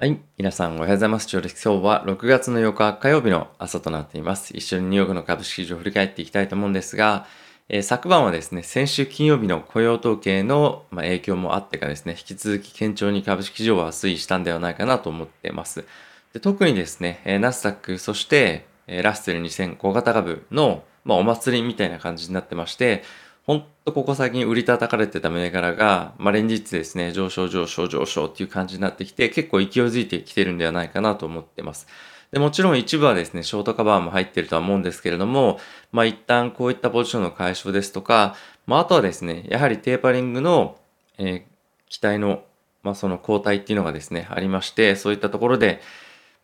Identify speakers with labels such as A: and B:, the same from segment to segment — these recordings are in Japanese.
A: はい。皆さんおはようございます。今日は6月の8日火曜日の朝となっています。一緒にニューヨークの株式市場を振り返っていきたいと思うんですが、えー、昨晩はですね、先週金曜日の雇用統計の、ま影響もあってかですね、引き続き堅調に株式市場は推移したんではないかなと思っています。で特にですね、え、ナスダック、そして、え、ラッセル2000小型株の、まあ、お祭りみたいな感じになってまして、ほんとここ最近売り叩かれてた銘柄が、まあ、連日ですね、上昇上昇上昇っていう感じになってきて、結構勢いづいてきてるんではないかなと思ってます。でもちろん一部はですね、ショートカバーも入ってるとは思うんですけれども、まあ一旦こういったポジションの解消ですとか、まああとはですね、やはりテーパリングの、えー、期待の、まあその交代っていうのがですね、ありまして、そういったところで、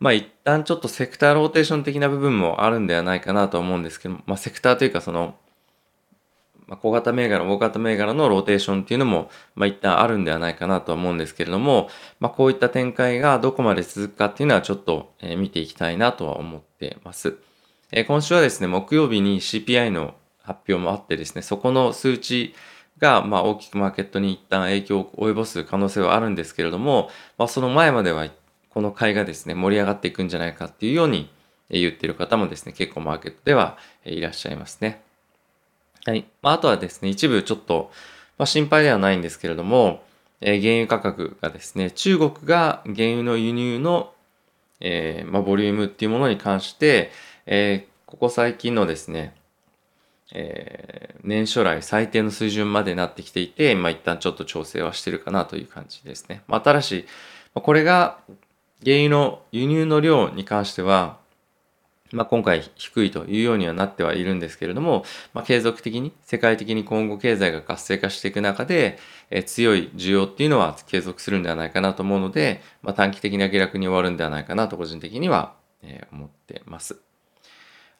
A: まあ一旦ちょっとセクターローテーション的な部分もあるんではないかなと思うんですけど、まあセクターというかその、ま、小型銘柄、大型銘柄のローテーションっていうのも、まあ、一旦あるんではないかなとは思うんですけれども、まあ、こういった展開がどこまで続くかっていうのはちょっと、え、見ていきたいなとは思ってます。え、今週はですね、木曜日に CPI の発表もあってですね、そこの数値が、ま、大きくマーケットに一旦影響を及ぼす可能性はあるんですけれども、まあ、その前までは、この買いがですね、盛り上がっていくんじゃないかっていうように言ってる方もですね、結構マーケットではいらっしゃいますね。はい。まあ、あとはですね、一部ちょっと、まあ、心配ではないんですけれども、えー、原油価格がですね、中国が原油の輸入の、えー、まあ、ボリュームっていうものに関して、えー、ここ最近のですね、えー、年初来最低の水準までなってきていて、まあ、一旦ちょっと調整はしてるかなという感じですね。まあ、ただし、これが原油の輸入の量に関しては、まあ、今回低いというようにはなってはいるんですけれども、まあ、継続的に世界的に今後経済が活性化していく中で、え強い需要っていうのは継続するんではないかなと思うので、まあ、短期的な下落に終わるんではないかなと個人的には、え思ってます。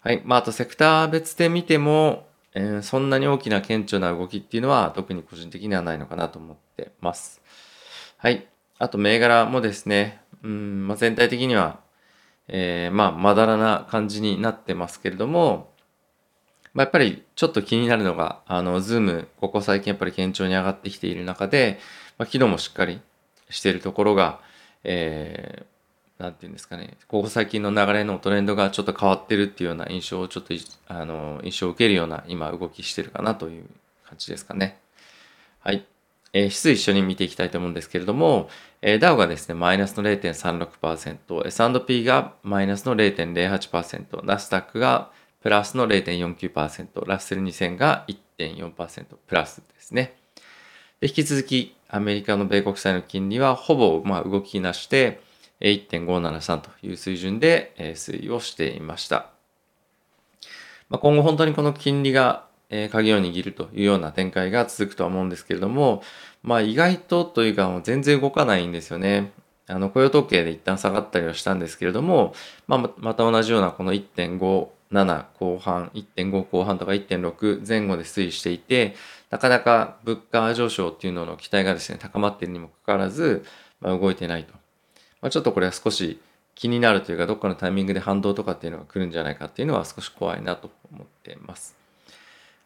A: はい。まあ、あとセクター別で見ても、えー、そんなに大きな顕著な動きっていうのは特に個人的にはないのかなと思ってます。はい。あと銘柄もですね、うん、まあ、全体的にはえー、まあ、まだらな感じになってますけれども、まあ、やっぱりちょっと気になるのが、あの、ズーム、ここ最近やっぱり堅調に上がってきている中で、まあ、昨日もしっかりしているところが、えー、なんていうんですかね、ここ最近の流れのトレンドがちょっと変わってるっていうような印象をちょっと、あの、印象を受けるような今動きしてるかなという感じですかね。えー、指数一緒に見ていきたいと思うんですけれども、えー、ダウがですね、マイナスの0.36%、S&P がマイナスの0.08%、ナスダックがプラスの0.49%、ラッセル2000が1.4%プラスですね。で引き続き、アメリカの米国債の金利はほぼまあ動きなしで、1.573という水準で推移をしていました。まあ、今後本当にこの金利がえ鍵を握るというような展開が続くとは思うんですけれども、まあ意外とというかもう全然動かないんですよね。あの雇用統計で一旦下がったりはしたんですけれども、まあ、また同じようなこの1.57後半、1.5後半とか1.6前後で推移していて、なかなか物価上昇っていうのの期待がですね、高まっているにもかかわらず、まあ、動いてないと。まあ、ちょっとこれは少し気になるというか、どっかのタイミングで反動とかっていうのが来るんじゃないかっていうのは少し怖いなと思っています。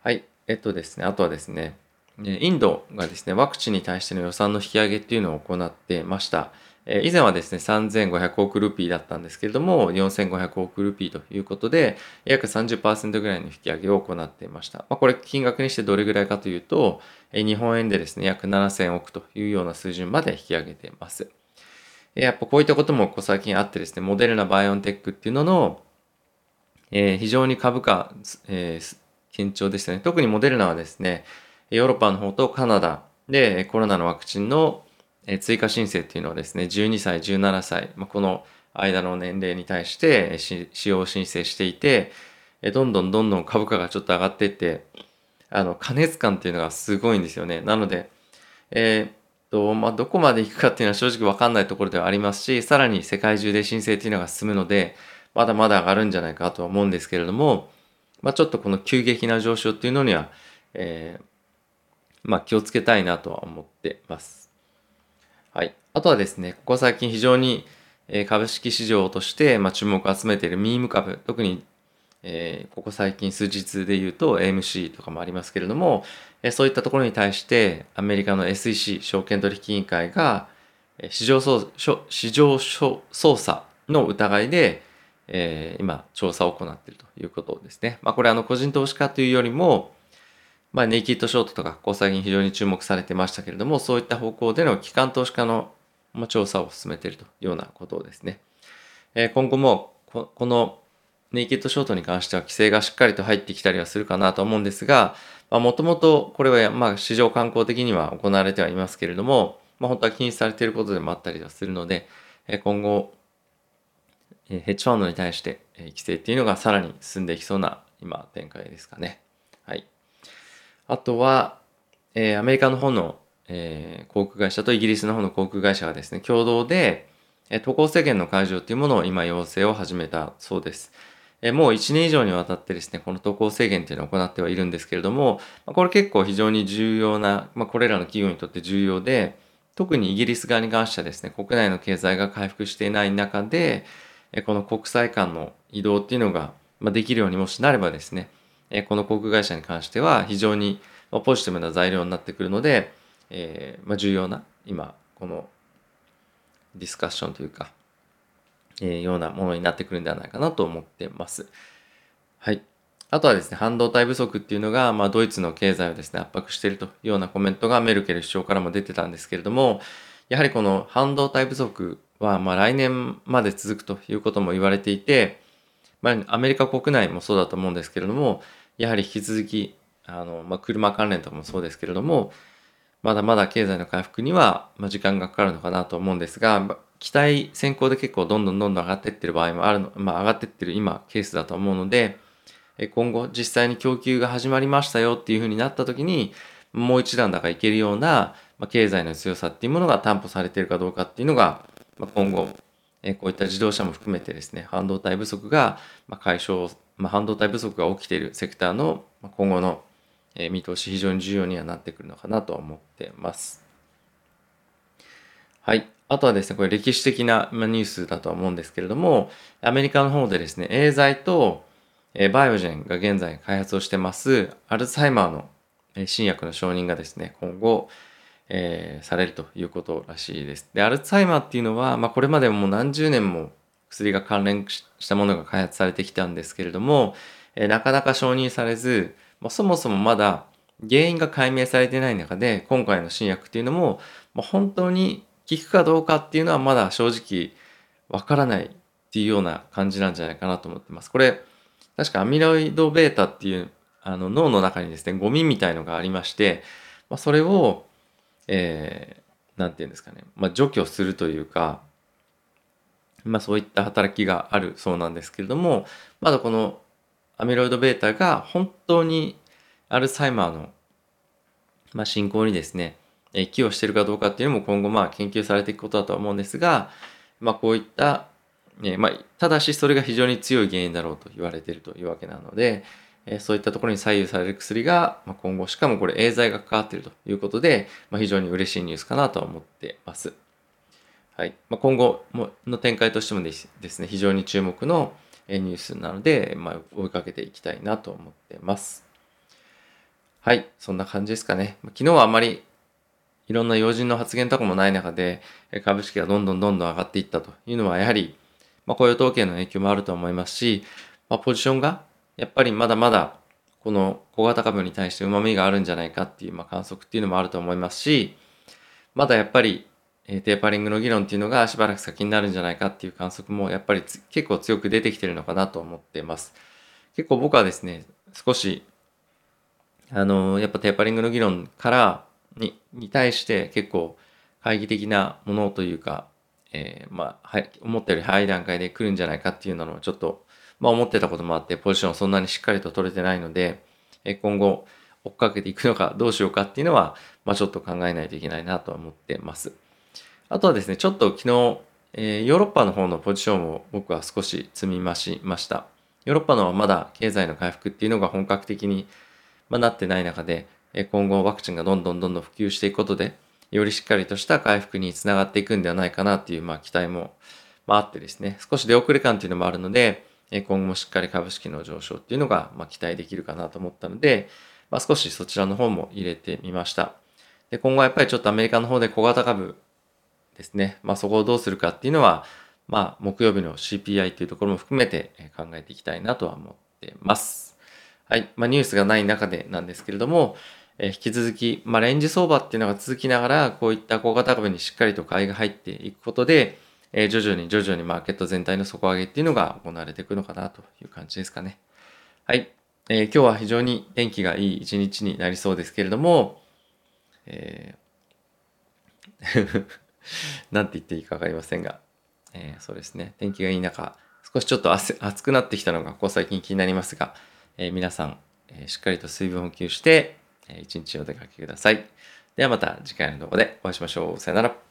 A: はい。えっとですね、あとはですね、インドがですね、ワクチンに対しての予算の引き上げっていうのを行ってました。以前はですね、3500億ルピーだったんですけれども、4500億ルピーということで、約30%ぐらいの引き上げを行っていました。まあ、これ金額にしてどれぐらいかというと、日本円でですね、約7000億というような水準まで引き上げています。やっぱこういったこともここ最近あってですね、モデルナバイオンテックっていうのの、え、非常に株価、えー、堅調でしたね。特にモデルナはですね、ヨーロッパの方とカナダでコロナのワクチンの追加申請っていうのはですね、12歳、17歳、まあ、この間の年齢に対して使用申請していて、どんどんどんどん株価がちょっと上がっていって、あの、加熱感っていうのがすごいんですよね。なので、えー、っと、まあ、どこまで行くかっていうのは正直わかんないところではありますし、さらに世界中で申請っていうのが進むので、まだまだ上がるんじゃないかとは思うんですけれども、まあ、ちょっとこの急激な上昇っていうのには、えー、まあ、気をつけたいなとは思ってます。はい。あとはですね、ここ最近非常に株式市場として、まあ、注目を集めているミーム株、特に、えー、ここ最近数日で言うと AMC とかもありますけれども、えそういったところに対してアメリカの SEC 証券取引委員会が、市場操市場操作の疑いで、えー、今調査を行っているということですね。まあ、これあの個人投資家というよりも、まあ、ネイキッドショートとかここ最近非常に注目されてましたけれどもそういった方向での機関投資家の調査を進めているというようなことですね。えー、今後もこのネイキッドショートに関しては規制がしっかりと入ってきたりはするかなと思うんですが、もともとこれはまあ市場観光的には行われてはいますけれども、まあ、本当は禁止されていることでもあったりはするので、今後、ヘッジファンドに対して規制っていうのがさらに進んでいきそうな今展開ですかね。はい。あとは、え、アメリカの方の、え、航空会社とイギリスの方の航空会社がですね、共同で、え、渡航制限の解除っていうものを今要請を始めたそうです。え、もう1年以上にわたってですね、この渡航制限っていうのを行ってはいるんですけれども、ま、これ結構非常に重要な、ま、これらの企業にとって重要で、特にイギリス側に関してはですね、国内の経済が回復していない中で、この国際間の移動っていうのができるようにもしなればですね、この航空会社に関しては非常にポジティブな材料になってくるので、え、ま、重要な今このディスカッションというか、え、ようなものになってくるんではないかなと思ってます。はい。あとはですね、半導体不足っていうのが、まあ、ドイツの経済をですね、圧迫しているというようなコメントがメルケル首相からも出てたんですけれども、やはりこの半導体不足は、まあ、来年まで続くということも言われていて、まあ、アメリカ国内もそうだと思うんですけれども、やはり引き続き、あの、まあ、車関連とかもそうですけれども、まだまだ経済の回復には、ま、時間がかかるのかなと思うんですが、期待先行で結構どんどんどんどん上がっていってる場合もあるの、まあ、上がっていってる今ケースだと思うので、今後実際に供給が始まりましたよっていうふうになった時に、もう一段だかいけるような、ま、経済の強さっていうものが担保されているかどうかっていうのが、まあ、今後、えこういった自動車も含めてですね、半導体不足が解消、まあ、半導体不足が起きているセクターの今後の見通し非常に重要にはなってくるのかなと思ってます。はい。あとはですね、これ歴史的なニュースだとは思うんですけれども、アメリカの方でですね、エーザイとバイオジェンが現在開発をしてますアルツハイマーの新薬の承認がですね、今後、えー、されるということらしいです。で、アルツハイマーっていうのは、まあ、これまでも何十年も薬が関連したものが開発されてきたんですけれども、えー、なかなか承認されず、まあ、そもそもまだ原因が解明されてない中で、今回の新薬っていうのも、まあ、本当に効くかどうかっていうのはまだ正直わからないっていうような感じなんじゃないかなと思ってます。これ、確かアミロイド β っていうあの脳の中にですね、ゴミみたいのがありまして、まあ、それをえー、ていうんですかね、まあ、除去するというか、まあ、そういった働きがあるそうなんですけれども、まだこのアミロイド β が本当にアルツハイマーの、まあ、進行にですね、寄与しているかどうかっていうのも今後まあ研究されていくことだと思うんですが、まあ、こういった、えまあ、ただしそれが非常に強い原因だろうと言われているというわけなので、えそういったところに左右される薬が、ま今後、しかもこれエーザイが関わっているということで、ま非常に嬉しいニュースかなと思ってます。はい。ま、今後の展開としてもですね、非常に注目のニュースなので、まあ、追いかけていきたいなと思ってます。はい。そんな感じですかね。昨日はあまりいろんな要人の発言とかもない中で、株式がどんどんどんどん上がっていったというのは、やはり、まあ、雇用統計の影響もあると思いますし、まあ、ポジションがやっぱりまだまだこの小型株に対して旨味があるんじゃないかっていう、まあ、観測っていうのもあると思いますし、まだやっぱり、テーパリングの議論っていうのがしばらく先になるんじゃないかっていう観測もやっぱり結構強く出てきてるのかなと思ってます。結構僕はですね、少し、あの、やっぱテーパリングの議論からにに対して結構懐疑的なものというか、えー、まあ、はい、思ったより早い段階で来るんじゃないかっていうのをちょっとまあ思ってたこともあって、ポジションそんなにしっかりと取れてないので、今後追っかけていくのかどうしようかっていうのは、まあちょっと考えないといけないなと思ってます。あとはですね、ちょっと昨日、えー、ヨーロッパの方のポジションを僕は少し積み増しました。ヨーロッパのはまだ経済の回復っていうのが本格的に、まあ、なってない中で、今後ワクチンがどんどんどんどん普及していくことで、よりしっかりとした回復につながっていくんではないかなっていう、まあ、期待も、まあ、あってですね、少し出遅れ感っていうのもあるので、今後もしっかり株式の上昇っていうのが、ま期待できるかなと思ったので、まあ、少しそちらの方も入れてみました。で、今後はやっぱりちょっとアメリカの方で小型株ですね。まあそこをどうするかっていうのは、まあ木曜日の CPI というところも含めて考えていきたいなとは思ってます。はい。まあニュースがない中でなんですけれども、え引き続き、まあレンジ相場っていうのが続きながら、こういった小型株にしっかりと買いが入っていくことで、え徐々に徐々にマーケット全体の底上げっていうのが行われていくのかなという感じですかね。はい。えー、今日は非常に天気がいい一日になりそうですけれども、えー、なんて言っていいかわかりませんが、えー、そうですね。天気がいい中、少しちょっと暑くなってきたのが、ここ最近気になりますが、えー、皆さん、えー、しっかりと水分補給して、えー、一日お出かけください。ではまた次回の動画でお会いしましょう。さよなら。